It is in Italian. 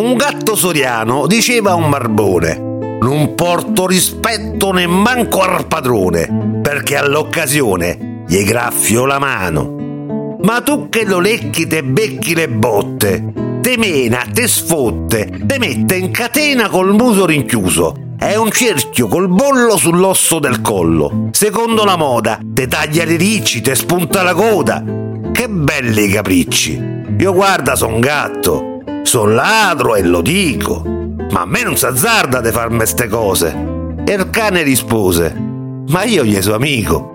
Un gatto soriano diceva a un barbone non porto rispetto nemmanco al padrone, perché all'occasione gli graffio la mano. Ma tu che lo lecchi te becchi le botte, te mena, te sfotte, te mette in catena col muso rinchiuso. È un cerchio col bollo sull'osso del collo. Secondo la moda, te taglia le ricci, te spunta la coda. Che belli capricci. Io guarda, son gatto, son ladro e lo dico ma a me non s'azzarda di farmi ste cose. E il cane rispose, ma io gli sono amico.